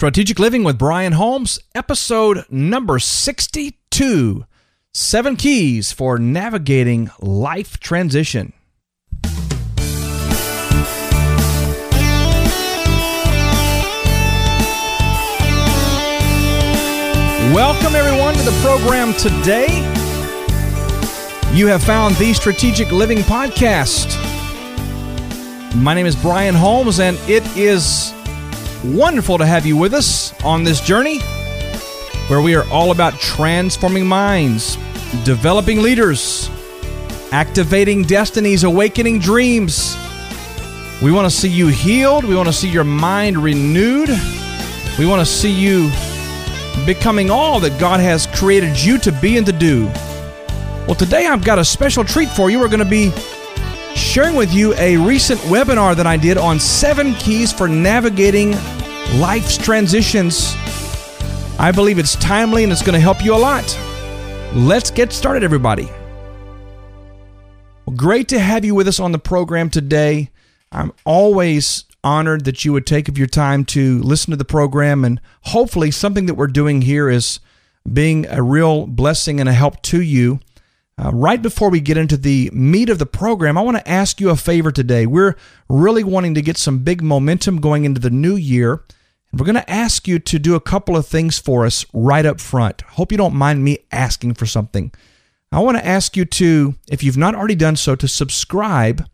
Strategic Living with Brian Holmes, episode number 62 Seven Keys for Navigating Life Transition. Welcome, everyone, to the program today. You have found the Strategic Living Podcast. My name is Brian Holmes, and it is wonderful to have you with us on this journey where we are all about transforming minds, developing leaders, activating destinies, awakening dreams. We want to see you healed. We want to see your mind renewed. We want to see you becoming all that God has created you to be and to do. Well, today I've got a special treat for you. We're going to be sharing with you a recent webinar that I did on seven keys for navigating life's transitions. I believe it's timely and it's going to help you a lot. Let's get started, everybody. Well, great to have you with us on the program today. I'm always honored that you would take of your time to listen to the program, and hopefully, something that we're doing here is being a real blessing and a help to you. Uh, right before we get into the meat of the program, I want to ask you a favor today. We're really wanting to get some big momentum going into the new year. And we're going to ask you to do a couple of things for us right up front. Hope you don't mind me asking for something. I want to ask you to, if you've not already done so, to subscribe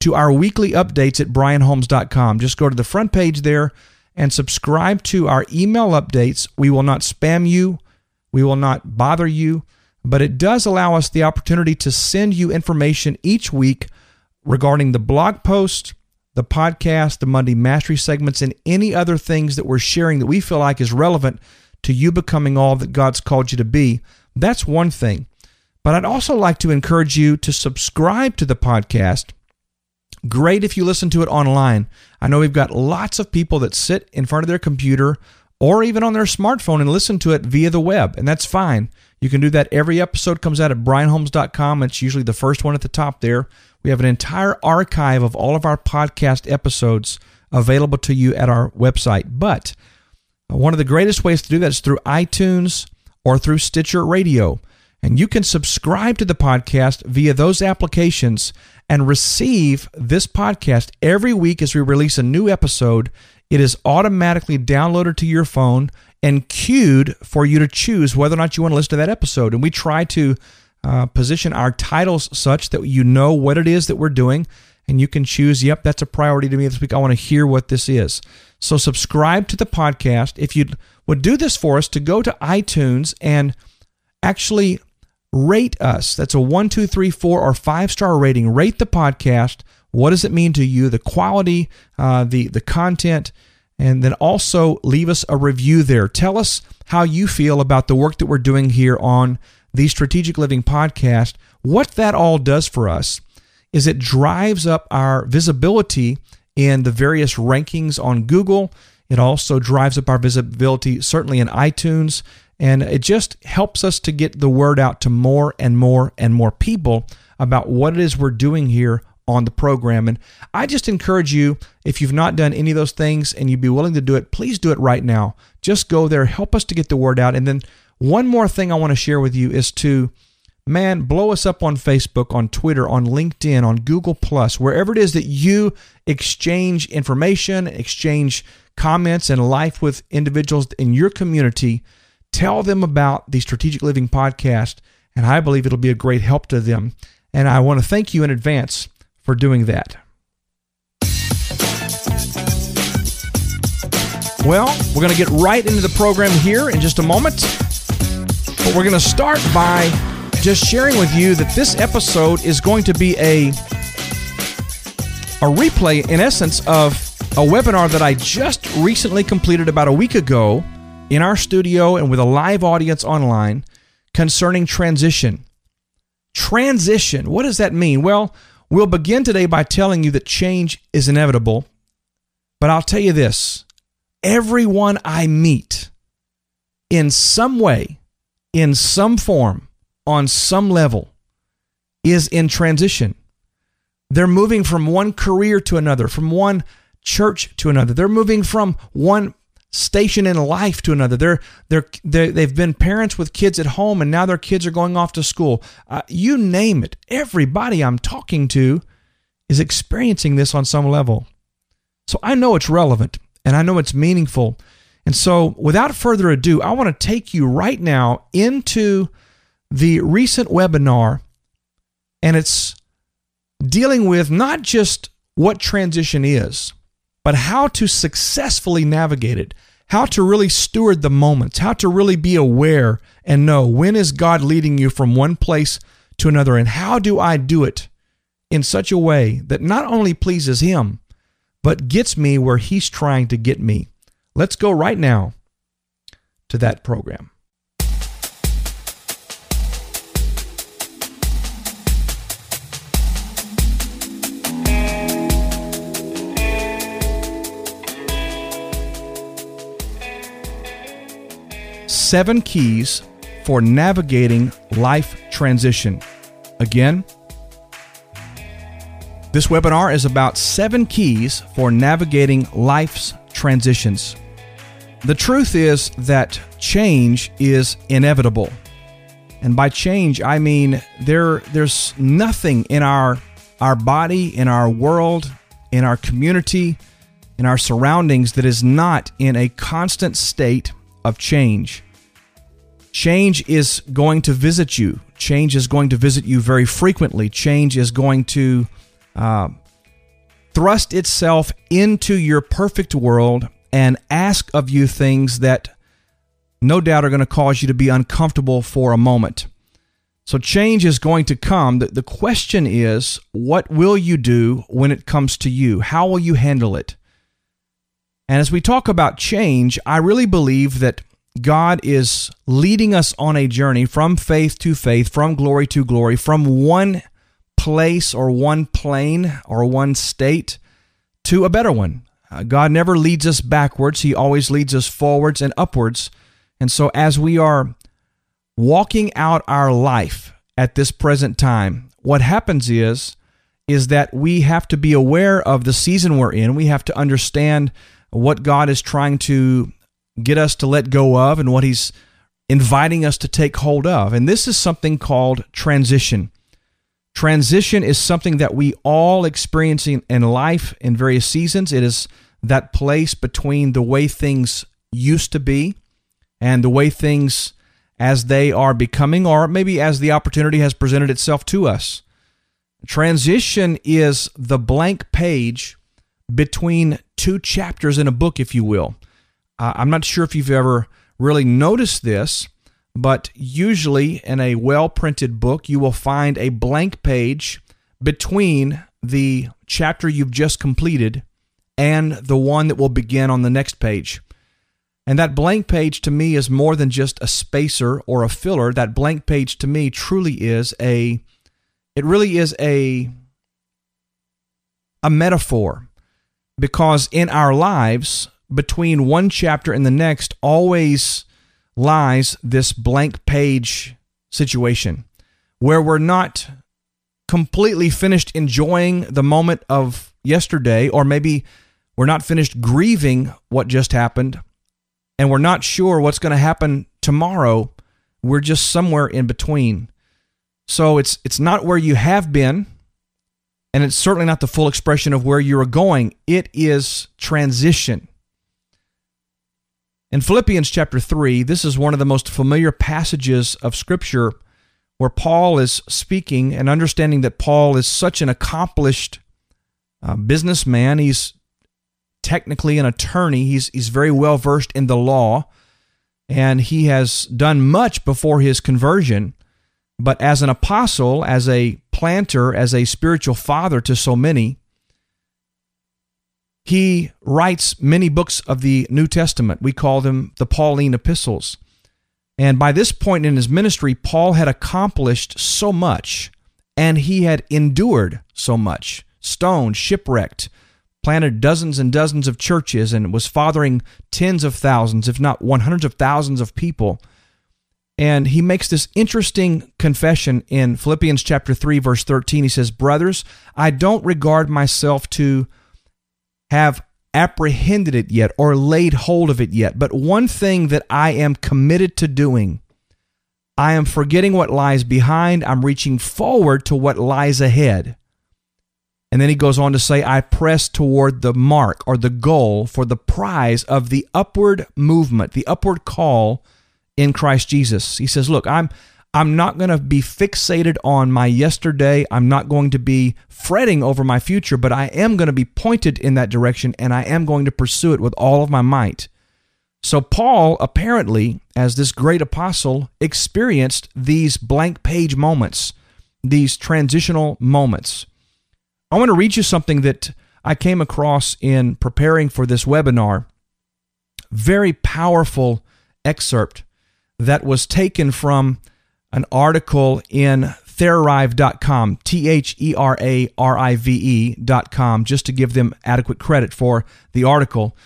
to our weekly updates at brianholmes.com. Just go to the front page there and subscribe to our email updates. We will not spam you, we will not bother you but it does allow us the opportunity to send you information each week regarding the blog post, the podcast, the Monday Mastery segments, and any other things that we're sharing that we feel like is relevant to you becoming all that God's called you to be. That's one thing. But I'd also like to encourage you to subscribe to the podcast. Great if you listen to it online. I know we've got lots of people that sit in front of their computer or even on their smartphone and listen to it via the web, and that's fine. You can do that. Every episode comes out at brianholmes.com. It's usually the first one at the top there. We have an entire archive of all of our podcast episodes available to you at our website. But uh, one of the greatest ways to do that is through iTunes or through Stitcher Radio. And you can subscribe to the podcast via those applications and receive this podcast every week as we release a new episode. It is automatically downloaded to your phone and queued for you to choose whether or not you want to listen to that episode. And we try to uh, position our titles such that you know what it is that we're doing and you can choose, yep, that's a priority to me this week. I want to hear what this is. So subscribe to the podcast. If you would do this for us, to go to iTunes and actually rate us. That's a one, two, three, four, or five star rating. Rate the podcast. What does it mean to you? The quality, uh, the the content, and then also leave us a review there. Tell us how you feel about the work that we're doing here on the Strategic Living podcast. What that all does for us is it drives up our visibility in the various rankings on Google. It also drives up our visibility, certainly in iTunes, and it just helps us to get the word out to more and more and more people about what it is we're doing here on the program. And I just encourage you, if you've not done any of those things and you'd be willing to do it, please do it right now. Just go there, help us to get the word out. And then one more thing I want to share with you is to, man, blow us up on Facebook, on Twitter, on LinkedIn, on Google Plus, wherever it is that you exchange information, exchange comments, and life with individuals in your community. Tell them about the Strategic Living podcast, and I believe it'll be a great help to them. And I want to thank you in advance for doing that. Well, we're going to get right into the program here in just a moment. But we're going to start by just sharing with you that this episode is going to be a a replay in essence of a webinar that I just recently completed about a week ago in our studio and with a live audience online concerning transition. Transition, what does that mean? Well, We'll begin today by telling you that change is inevitable. But I'll tell you this everyone I meet in some way, in some form, on some level, is in transition. They're moving from one career to another, from one church to another. They're moving from one station in life to another. They're, they're, they they've been parents with kids at home and now their kids are going off to school. Uh, you name it. Everybody I'm talking to is experiencing this on some level. So I know it's relevant and I know it's meaningful. And so without further ado, I want to take you right now into the recent webinar and it's dealing with not just what transition is, but how to successfully navigate it, how to really steward the moments, how to really be aware and know when is God leading you from one place to another, and how do I do it in such a way that not only pleases Him, but gets me where He's trying to get me. Let's go right now to that program. Seven keys for navigating life transition. Again, this webinar is about seven keys for navigating life's transitions. The truth is that change is inevitable. And by change, I mean there, there's nothing in our, our body, in our world, in our community, in our surroundings that is not in a constant state of change. Change is going to visit you. Change is going to visit you very frequently. Change is going to uh, thrust itself into your perfect world and ask of you things that no doubt are going to cause you to be uncomfortable for a moment. So, change is going to come. The, the question is, what will you do when it comes to you? How will you handle it? And as we talk about change, I really believe that God is leading us on a journey from faith to faith, from glory to glory, from one place or one plane or one state to a better one. Uh, God never leads us backwards, He always leads us forwards and upwards. And so, as we are walking out our life at this present time, what happens is is that we have to be aware of the season we're in. We have to understand what God is trying to get us to let go of and what He's inviting us to take hold of. And this is something called transition. Transition is something that we all experience in, in life in various seasons. It is that place between the way things used to be and the way things as they are becoming, or maybe as the opportunity has presented itself to us. Transition is the blank page between two chapters in a book, if you will. Uh, I'm not sure if you've ever really noticed this, but usually in a well printed book, you will find a blank page between the chapter you've just completed and the one that will begin on the next page. And that blank page to me is more than just a spacer or a filler. That blank page to me truly is a it really is a a metaphor because in our lives between one chapter and the next always lies this blank page situation where we're not completely finished enjoying the moment of yesterday, or maybe we're not finished grieving what just happened, and we're not sure what's going to happen tomorrow. We're just somewhere in between. So it's it's not where you have been, and it's certainly not the full expression of where you're going. It is transition. In Philippians chapter 3, this is one of the most familiar passages of Scripture where Paul is speaking and understanding that Paul is such an accomplished uh, businessman. He's technically an attorney, he's, he's very well versed in the law, and he has done much before his conversion. But as an apostle, as a planter, as a spiritual father to so many, he writes many books of the New Testament. We call them the Pauline epistles. And by this point in his ministry, Paul had accomplished so much and he had endured so much stoned, shipwrecked, planted dozens and dozens of churches, and was fathering tens of thousands, if not one hundreds of thousands of people. And he makes this interesting confession in Philippians chapter 3, verse 13. He says, Brothers, I don't regard myself to have apprehended it yet or laid hold of it yet. But one thing that I am committed to doing, I am forgetting what lies behind. I'm reaching forward to what lies ahead. And then he goes on to say, I press toward the mark or the goal for the prize of the upward movement, the upward call in Christ Jesus. He says, Look, I'm I'm not going to be fixated on my yesterday. I'm not going to be fretting over my future, but I am going to be pointed in that direction and I am going to pursue it with all of my might. So, Paul, apparently, as this great apostle, experienced these blank page moments, these transitional moments. I want to read you something that I came across in preparing for this webinar. Very powerful excerpt that was taken from an article in therarive.com, T H E R A R I V E.com, just to give them adequate credit for the article.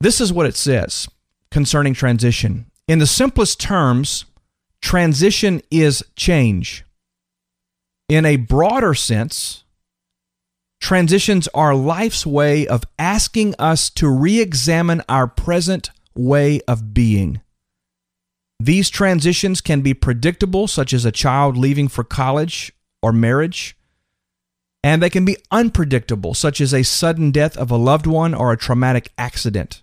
This is what it says concerning transition. In the simplest terms, transition is change. In a broader sense, transitions are life's way of asking us to re examine our present way of being. These transitions can be predictable, such as a child leaving for college or marriage, and they can be unpredictable, such as a sudden death of a loved one or a traumatic accident.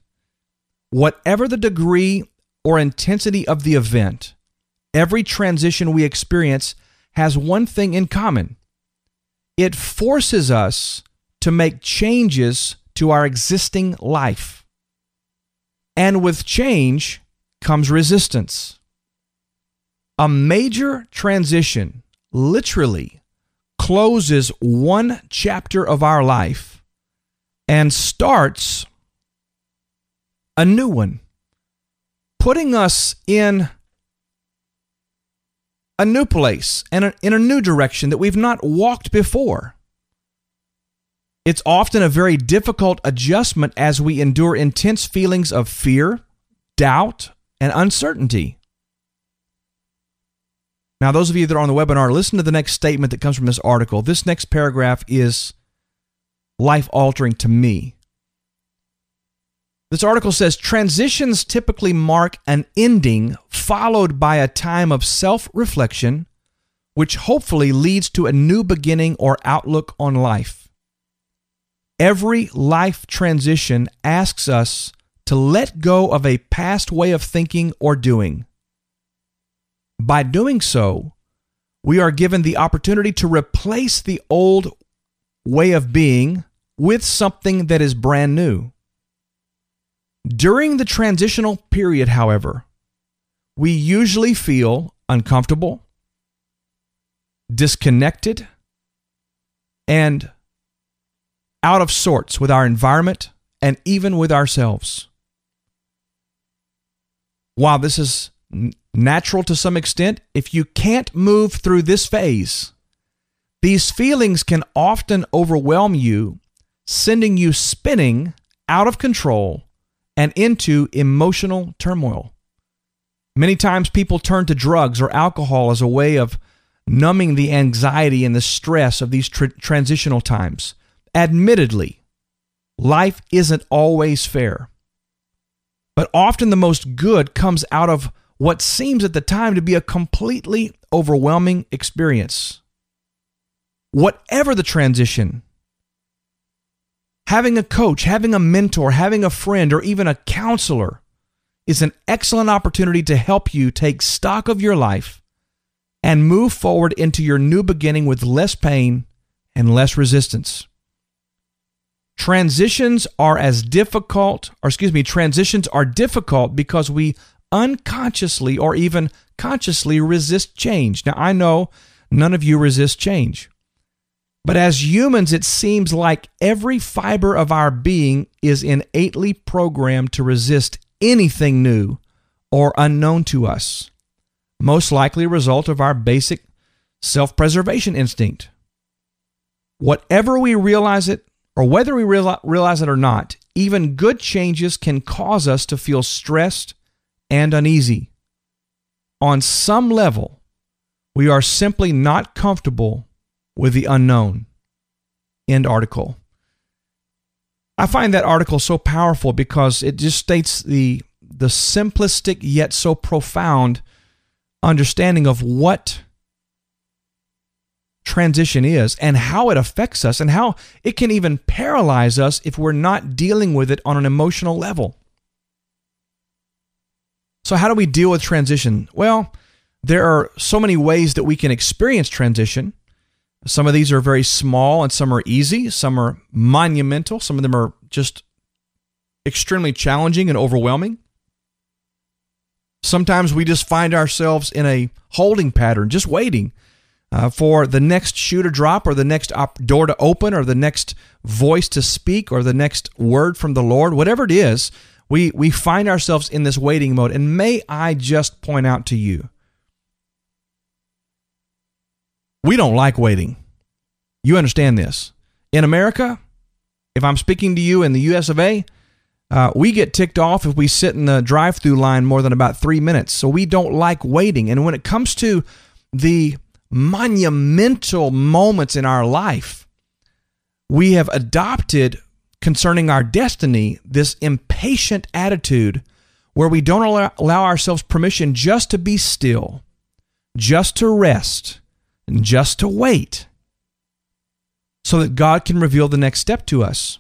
Whatever the degree or intensity of the event, every transition we experience has one thing in common it forces us to make changes to our existing life. And with change, comes resistance. A major transition literally closes one chapter of our life and starts a new one, putting us in a new place and in a new direction that we've not walked before. It's often a very difficult adjustment as we endure intense feelings of fear, doubt, and uncertainty. Now, those of you that are on the webinar, listen to the next statement that comes from this article. This next paragraph is life altering to me. This article says transitions typically mark an ending followed by a time of self reflection, which hopefully leads to a new beginning or outlook on life. Every life transition asks us to let go of a past way of thinking or doing. By doing so, we are given the opportunity to replace the old way of being with something that is brand new. During the transitional period, however, we usually feel uncomfortable, disconnected, and out of sorts with our environment and even with ourselves while this is natural to some extent, if you can't move through this phase, these feelings can often overwhelm you, sending you spinning out of control and into emotional turmoil. Many times people turn to drugs or alcohol as a way of numbing the anxiety and the stress of these tr- transitional times. Admittedly, life isn't always fair. But often the most good comes out of what seems at the time to be a completely overwhelming experience. Whatever the transition, having a coach, having a mentor, having a friend, or even a counselor is an excellent opportunity to help you take stock of your life and move forward into your new beginning with less pain and less resistance. Transitions are as difficult, or excuse me, transitions are difficult because we unconsciously or even consciously resist change. Now, I know none of you resist change. But as humans, it seems like every fiber of our being is innately programmed to resist anything new or unknown to us, most likely a result of our basic self preservation instinct. Whatever we realize it or whether we realize it or not, even good changes can cause us to feel stressed and uneasy. On some level, we are simply not comfortable with the unknown. End article. I find that article so powerful because it just states the the simplistic yet so profound understanding of what transition is and how it affects us and how it can even paralyze us if we're not dealing with it on an emotional level. So, how do we deal with transition? Well, there are so many ways that we can experience transition. Some of these are very small and some are easy, some are monumental, some of them are just extremely challenging and overwhelming. Sometimes we just find ourselves in a holding pattern, just waiting uh, for the next shoe to drop or the next op- door to open or the next voice to speak or the next word from the Lord, whatever it is, we, we find ourselves in this waiting mode. And may I just point out to you, we don't like waiting. You understand this. In America, if I'm speaking to you in the US of A, uh, we get ticked off if we sit in the drive through line more than about three minutes. So we don't like waiting. And when it comes to the monumental moments in our life, we have adopted concerning our destiny this impatient attitude where we don't allow, allow ourselves permission just to be still, just to rest, and just to wait so that God can reveal the next step to us.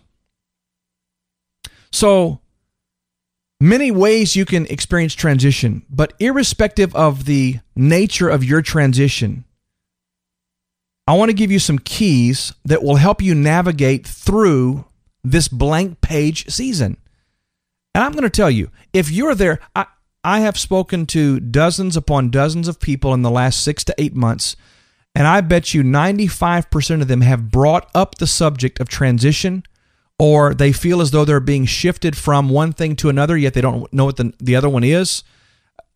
So, many ways you can experience transition, but irrespective of the nature of your transition, I want to give you some keys that will help you navigate through this blank page season. And I'm going to tell you, if you're there, I, I have spoken to dozens upon dozens of people in the last six to eight months, and I bet you 95% of them have brought up the subject of transition or they feel as though they're being shifted from one thing to another, yet they don't know what the, the other one is.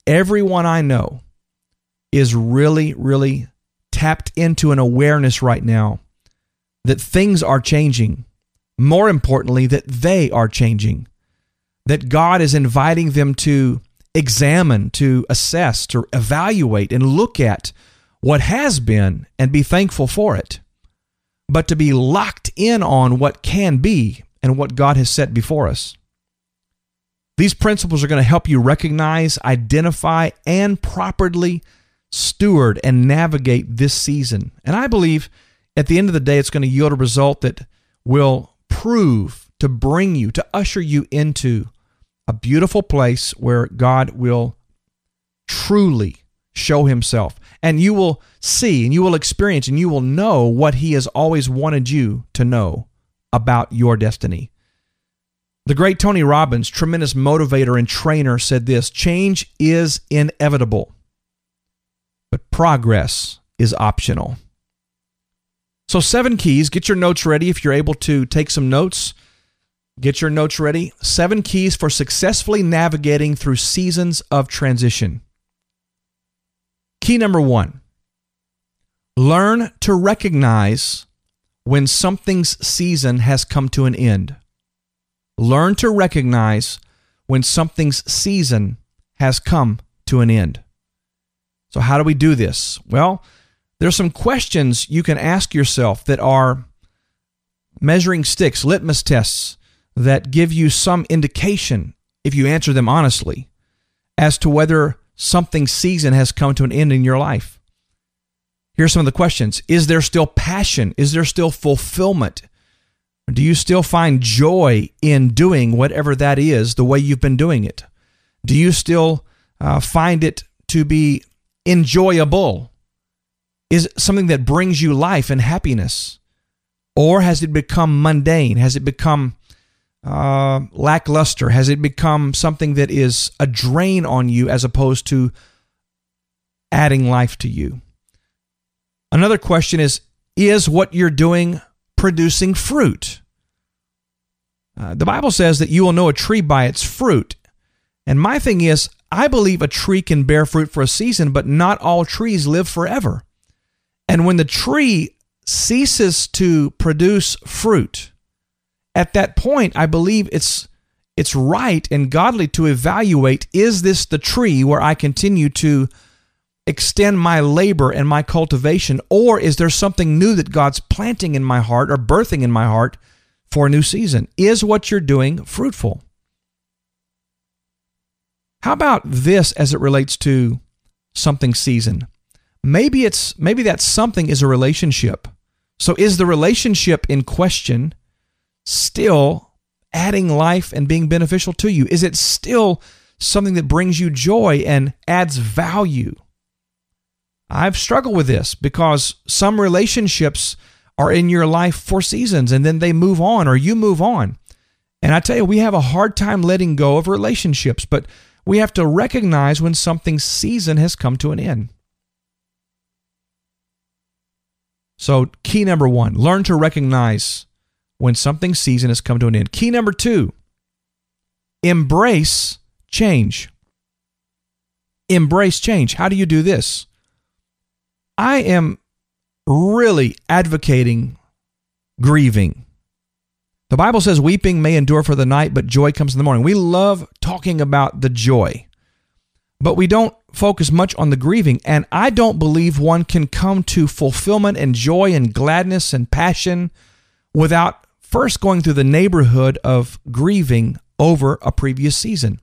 Everyone I know is really, really tapped into an awareness right now that things are changing. More importantly, that they are changing. That God is inviting them to examine, to assess, to evaluate, and look at what has been and be thankful for it. But to be locked in on what can be and what God has set before us. These principles are going to help you recognize, identify, and properly steward and navigate this season. And I believe at the end of the day, it's going to yield a result that will prove to bring you, to usher you into a beautiful place where God will truly show himself. And you will see and you will experience and you will know what he has always wanted you to know about your destiny. The great Tony Robbins, tremendous motivator and trainer, said this change is inevitable but progress is optional. So, seven keys. Get your notes ready if you're able to take some notes. Get your notes ready. Seven keys for successfully navigating through seasons of transition. Key number one learn to recognize when something's season has come to an end. Learn to recognize when something's season has come to an end. So, how do we do this? Well, there's some questions you can ask yourself that are measuring sticks, litmus tests that give you some indication, if you answer them honestly, as to whether something season has come to an end in your life. Here's some of the questions Is there still passion? Is there still fulfillment? Do you still find joy in doing whatever that is the way you've been doing it? Do you still uh, find it to be enjoyable? Is it something that brings you life and happiness? Or has it become mundane? Has it become uh, lackluster? Has it become something that is a drain on you as opposed to adding life to you? Another question is Is what you're doing producing fruit? Uh, the Bible says that you will know a tree by its fruit. And my thing is, I believe a tree can bear fruit for a season, but not all trees live forever. And when the tree ceases to produce fruit, at that point, I believe it's it's right and godly to evaluate is this the tree where I continue to extend my labor and my cultivation, or is there something new that God's planting in my heart or birthing in my heart for a new season? Is what you're doing fruitful? How about this as it relates to something season? Maybe it's maybe that something is a relationship. So is the relationship in question still adding life and being beneficial to you? Is it still something that brings you joy and adds value? I've struggled with this because some relationships are in your life for seasons and then they move on or you move on. And I tell you, we have a hard time letting go of relationships, but we have to recognize when something's season has come to an end. So, key number one learn to recognize when something's season has come to an end. Key number two embrace change. Embrace change. How do you do this? I am really advocating grieving. The Bible says weeping may endure for the night, but joy comes in the morning. We love talking about the joy, but we don't focus much on the grieving. And I don't believe one can come to fulfillment and joy and gladness and passion without first going through the neighborhood of grieving over a previous season.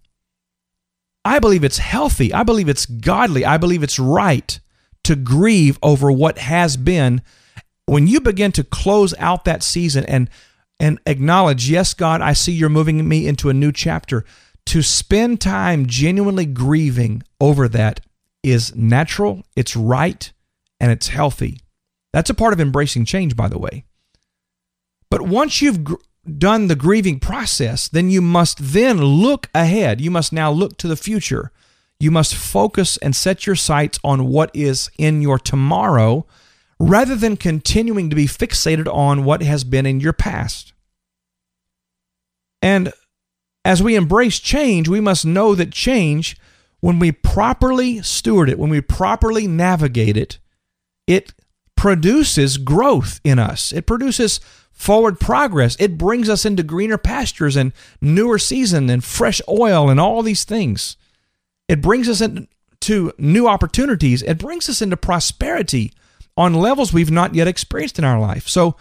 I believe it's healthy. I believe it's godly. I believe it's right to grieve over what has been, when you begin to close out that season and and acknowledge, yes, God, I see you're moving me into a new chapter, to spend time genuinely grieving over that is natural, it's right, and it's healthy. That's a part of embracing change, by the way. But once you've gr- done the grieving process, then you must then look ahead. You must now look to the future you must focus and set your sights on what is in your tomorrow rather than continuing to be fixated on what has been in your past. And as we embrace change, we must know that change, when we properly steward it, when we properly navigate it, it produces growth in us. It produces forward progress. It brings us into greener pastures and newer season and fresh oil and all these things. It brings us into new opportunities. It brings us into prosperity on levels we've not yet experienced in our life. So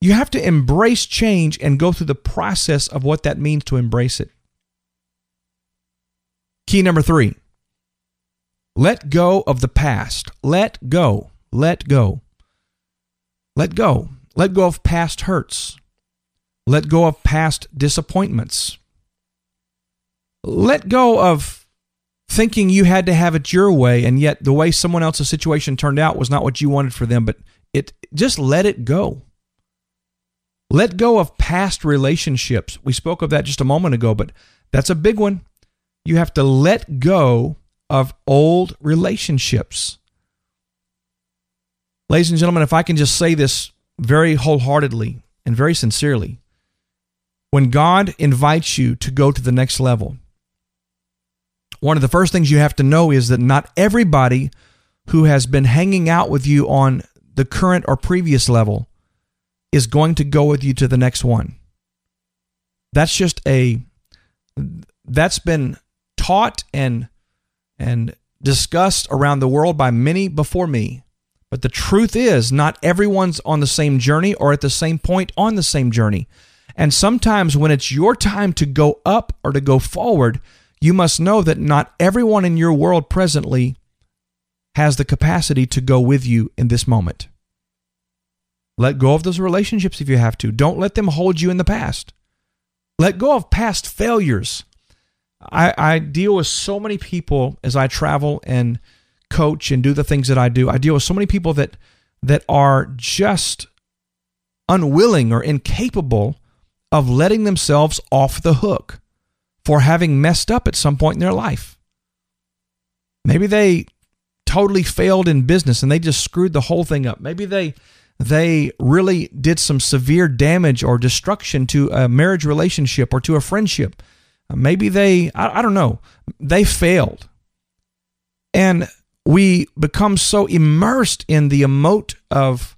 you have to embrace change and go through the process of what that means to embrace it. Key number three let go of the past. Let go. Let go. Let go. Let go of past hurts. Let go of past disappointments. Let go of thinking you had to have it your way and yet the way someone else's situation turned out was not what you wanted for them but it just let it go. Let go of past relationships. We spoke of that just a moment ago but that's a big one. You have to let go of old relationships. Ladies and gentlemen if i can just say this very wholeheartedly and very sincerely when god invites you to go to the next level one of the first things you have to know is that not everybody who has been hanging out with you on the current or previous level is going to go with you to the next one. That's just a that's been taught and and discussed around the world by many before me. But the truth is, not everyone's on the same journey or at the same point on the same journey. And sometimes when it's your time to go up or to go forward, you must know that not everyone in your world presently has the capacity to go with you in this moment. Let go of those relationships if you have to. Don't let them hold you in the past. Let go of past failures. I, I deal with so many people as I travel and coach and do the things that I do. I deal with so many people that that are just unwilling or incapable of letting themselves off the hook for having messed up at some point in their life. Maybe they totally failed in business and they just screwed the whole thing up. Maybe they they really did some severe damage or destruction to a marriage relationship or to a friendship. Uh, maybe they I, I don't know, they failed. And we become so immersed in the emote of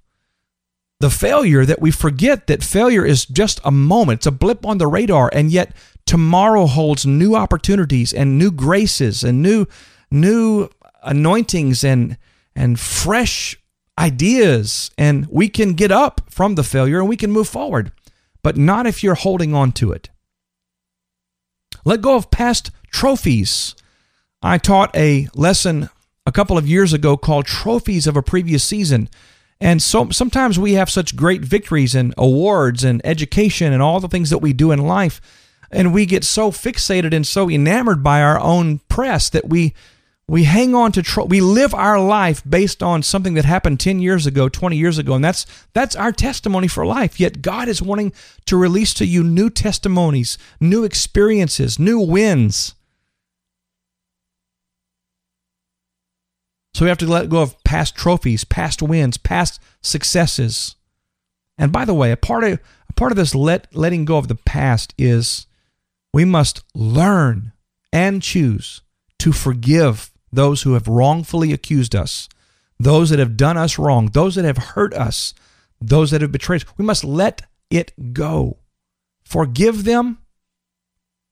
the failure that we forget that failure is just a moment. It's a blip on the radar. And yet tomorrow holds new opportunities and new graces and new new anointings and and fresh ideas and we can get up from the failure and we can move forward but not if you're holding on to it. Let go of past trophies. I taught a lesson a couple of years ago called Trophies of a Previous Season. And so sometimes we have such great victories and awards and education and all the things that we do in life. And we get so fixated and so enamored by our own press that we we hang on to tro- we live our life based on something that happened 10 years ago 20 years ago. And that's that's our testimony for life. Yet god is wanting to release to you new testimonies new experiences new wins. So we have to let go of past trophies, past wins, past successes. And by the way, a part of a part of this let letting go of the past is we must learn and choose to forgive those who have wrongfully accused us, those that have done us wrong, those that have hurt us, those that have betrayed us. We must let it go. Forgive them,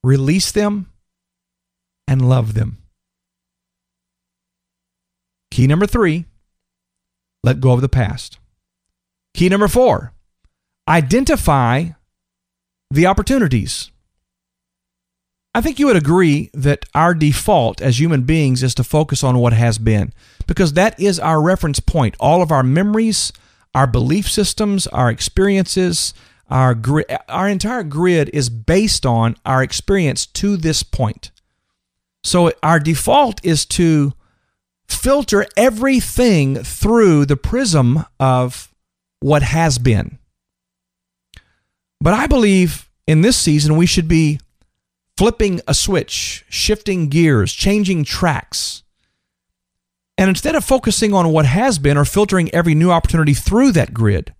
release them, and love them. Key number three, let go of the past. Key number four, identify the opportunities. I think you would agree that our default as human beings is to focus on what has been because that is our reference point. All of our memories, our belief systems, our experiences, our our entire grid is based on our experience to this point. So our default is to filter everything through the prism of what has been. But I believe in this season we should be flipping a switch, shifting gears, changing tracks. And instead of focusing on what has been or filtering every new opportunity through that grid,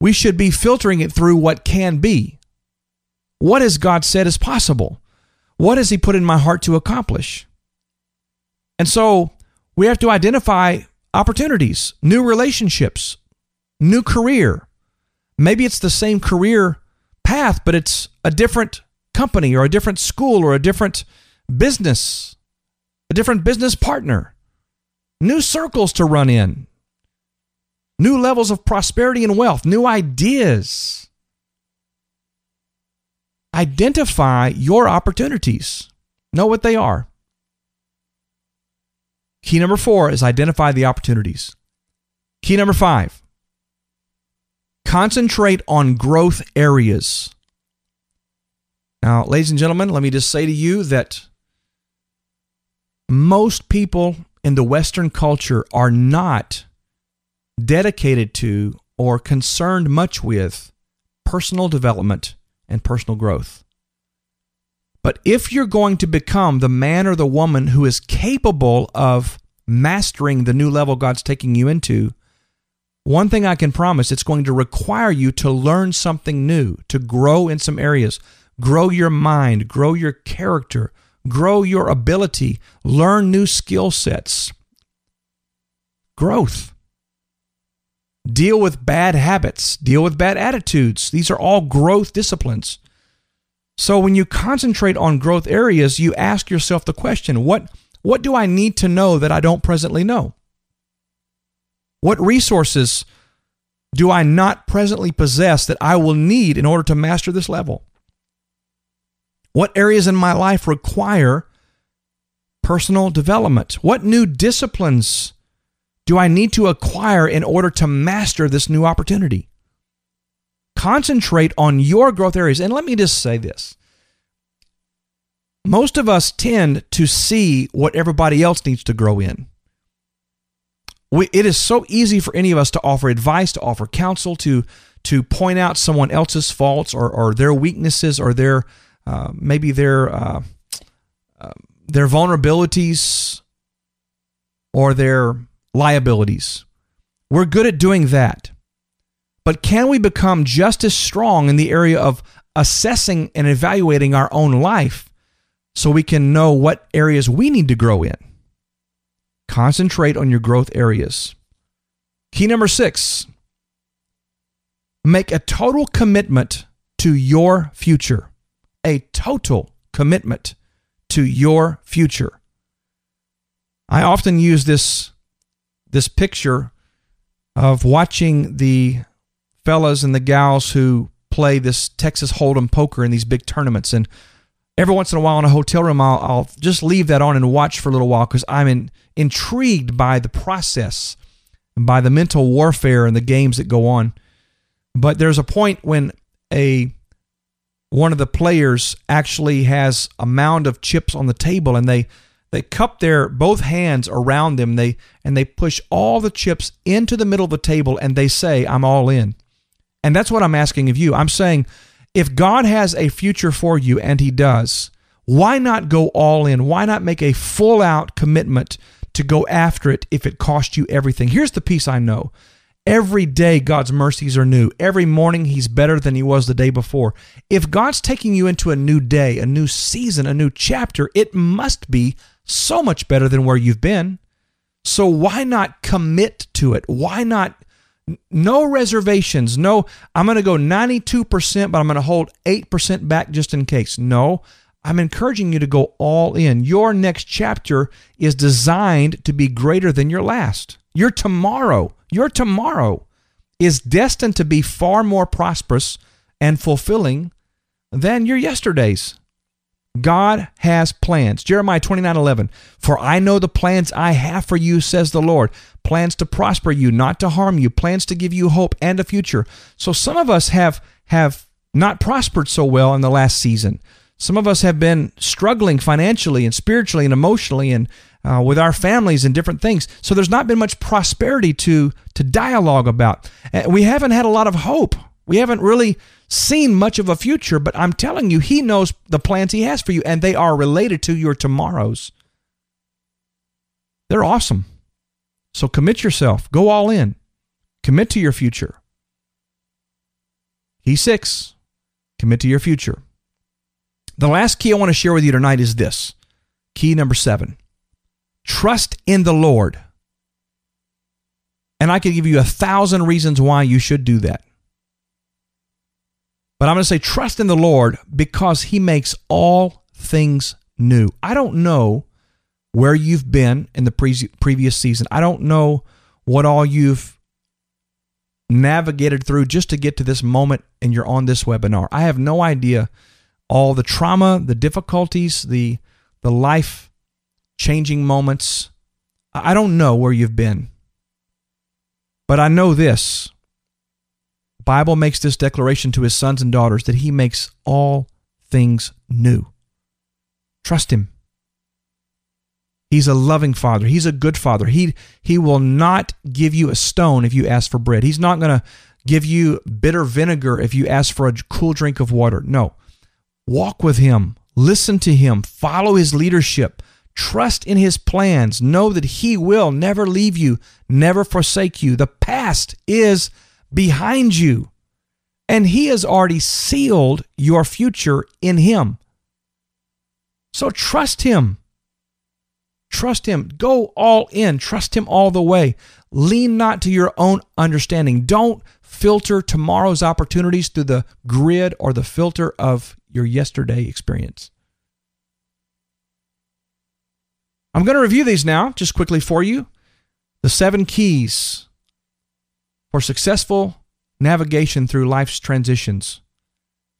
we should be filtering it through what can be. What has God said is possible? What has He put in my heart to accomplish? And so we have to identify opportunities, new relationships, new career. Maybe it's the same career path, but it's a different company or a different school or a different business, a different business partner, new circles to run in, new levels of prosperity and wealth, new ideas. Identify your opportunities, know what they are. Key number four is identify the opportunities. Key number five concentrate on growth areas. Now, ladies and gentlemen, let me just say to you that most people in the Western culture are not dedicated to or concerned much with personal development and personal growth. But if you're going to become the man or the woman who is capable of mastering the new level God's taking you into, one thing I can promise it's going to require you to learn something new, to grow in some areas, grow your mind, grow your character, grow your ability, learn new skill sets. Growth. Deal with bad habits, deal with bad attitudes. These are all growth disciplines. So when you concentrate on growth areas, you ask yourself the question, what what do I need to know that I don't presently know? What resources do I not presently possess that I will need in order to master this level? What areas in my life require personal development? What new disciplines do I need to acquire in order to master this new opportunity? Concentrate on your growth areas. And let me just say this most of us tend to see what everybody else needs to grow in. We, it is so easy for any of us to offer advice, to offer counsel, to to point out someone else's faults or, or their weaknesses or their uh, maybe their uh, uh, their vulnerabilities or their liabilities. We're good at doing that. But can we become just as strong in the area of assessing and evaluating our own life so we can know what areas we need to grow in? Concentrate on your growth areas. Key number six make a total commitment to your future. A total commitment to your future. I often use this, this picture of watching the fellas and the gals who play this Texas Hold'em poker in these big tournaments, and every once in a while in a hotel room, I'll, I'll just leave that on and watch for a little while because I'm in, intrigued by the process and by the mental warfare and the games that go on. But there's a point when a one of the players actually has a mound of chips on the table and they they cup their both hands around them. They and they push all the chips into the middle of the table and they say i'm all in. And that's what i'm asking of you. I'm saying if god has a future for you and he does why not go all in? Why not make a full out commitment to go after it if it cost you everything? Here's the piece i know Every day, God's mercies are new. Every morning, He's better than He was the day before. If God's taking you into a new day, a new season, a new chapter, it must be so much better than where you've been. So why not commit to it? Why not? No reservations. No, I'm going to go 92%, but I'm going to hold 8% back just in case. No, I'm encouraging you to go all in. Your next chapter is designed to be greater than your last. Your tomorrow, your tomorrow is destined to be far more prosperous and fulfilling than your yesterdays. God has plans. Jeremiah 29 11. For I know the plans I have for you, says the Lord. Plans to prosper you, not to harm you, plans to give you hope and a future. So some of us have have not prospered so well in the last season. Some of us have been struggling financially and spiritually and emotionally and uh, with our families and different things. So there's not been much prosperity to to dialogue about. We haven't had a lot of hope. We haven't really seen much of a future, but I'm telling you, He knows the plans He has for you, and they are related to your tomorrows. They're awesome. So commit yourself, go all in, commit to your future. Key six, commit to your future. The last key I want to share with you tonight is this key number seven trust in the Lord. And I could give you a thousand reasons why you should do that. But I'm going to say trust in the Lord because He makes all things new. I don't know where you've been in the pre- previous season. I don't know what all you've navigated through just to get to this moment and you're on this webinar. I have no idea all the trauma, the difficulties, the the life changing moments. I don't know where you've been. But I know this Bible makes this declaration to his sons and daughters that he makes all things new. Trust him. He's a loving father. He's a good father. He, he will not give you a stone if you ask for bread. He's not going to give you bitter vinegar if you ask for a cool drink of water. No. Walk with him. Listen to him. Follow his leadership. Trust in his plans. Know that he will never leave you, never forsake you. The past is behind you. And He has already sealed your future in Him. So trust Him. Trust Him. Go all in. Trust Him all the way. Lean not to your own understanding. Don't filter tomorrow's opportunities through the grid or the filter of your yesterday experience. I'm going to review these now, just quickly for you. The seven keys for successful navigation through life's transitions.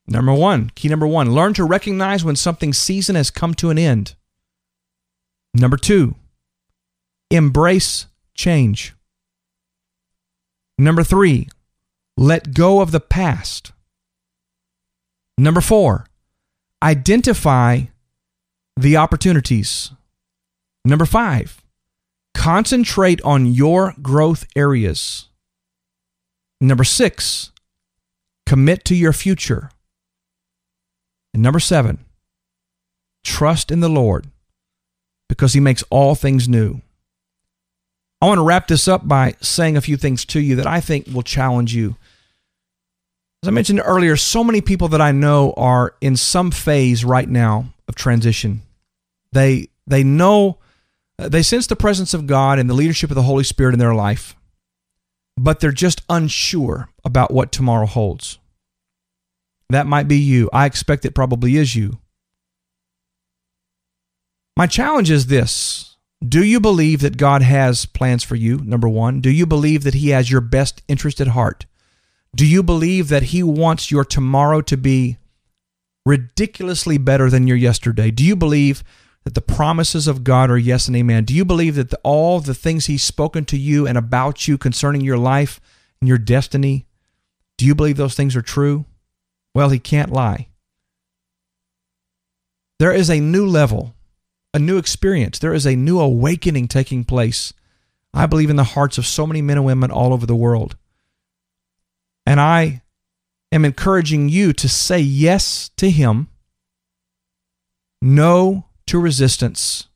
Number one, key number one, learn to recognize when something's season has come to an end. Number two, embrace change. Number three, let go of the past. Number four, identify the opportunities. Number five, concentrate on your growth areas. Number six, commit to your future. And number seven, trust in the Lord because He makes all things new. I want to wrap this up by saying a few things to you that I think will challenge you. As I mentioned earlier, so many people that I know are in some phase right now of transition. They they know Uh, they sense the presence of God and the leadership of the Holy Spirit in their life but they're just unsure about what tomorrow holds. That might be you. I expect it probably is you. My challenge is this Do you believe that God has plans for you? Number one. Do you believe that He has your best interest at heart? Do you believe that He wants your tomorrow to be ridiculously better than your yesterday? Do you believe that the promises of God are yes and amen? Do you believe that the, all the things He's spoken to you and about you concerning your life and your destiny, do you believe those things are true? Well, He can't lie. There is a new level, a new experience. There is a new awakening taking place. I believe in the hearts of so many men and women all over the world. And I am encouraging you to say yes to Him, no to resistance,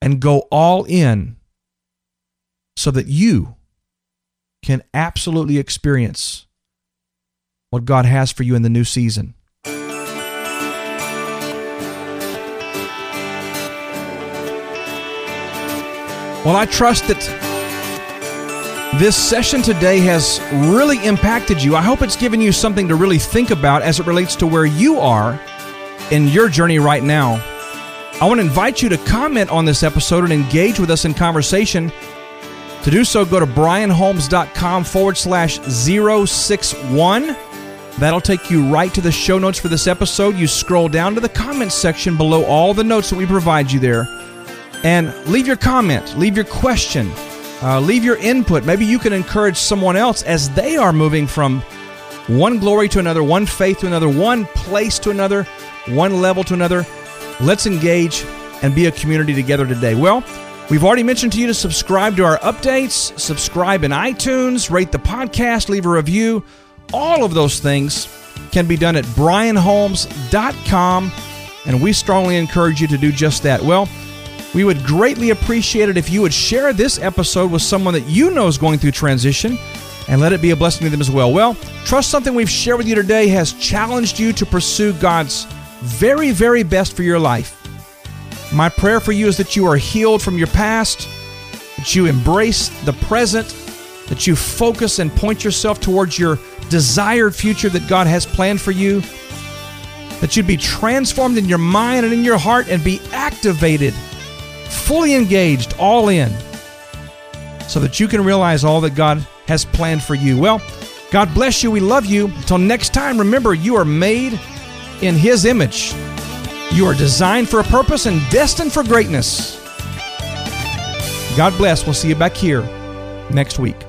and go all in so that you can absolutely experience what God has for you in the new season. Well, I trust that this session today has really impacted you. I hope it's given you something to really think about as it relates to where you are in your journey right now. I want to invite you to comment on this episode and engage with us in conversation. To do so, go to brianholmes.com forward slash 061. That'll take you right to the show notes for this episode. You scroll down to the comments section below all the notes that we provide you there and leave your comment, leave your question uh, leave your input. Maybe you can encourage someone else as they are moving from one glory to another, one faith to another, one place to another, one level to another. Let's engage and be a community together today. Well, we've already mentioned to you to subscribe to our updates, subscribe in iTunes, rate the podcast, leave a review. All of those things can be done at brianholmes.com, and we strongly encourage you to do just that. Well, we would greatly appreciate it if you would share this episode with someone that you know is going through transition and let it be a blessing to them as well. Well, trust something we've shared with you today has challenged you to pursue God's very, very best for your life. My prayer for you is that you are healed from your past, that you embrace the present, that you focus and point yourself towards your desired future that God has planned for you, that you'd be transformed in your mind and in your heart and be activated fully engaged, all in, so that you can realize all that God has planned for you. Well, God bless you. We love you. Until next time, remember you are made in His image. You are designed for a purpose and destined for greatness. God bless. We'll see you back here next week.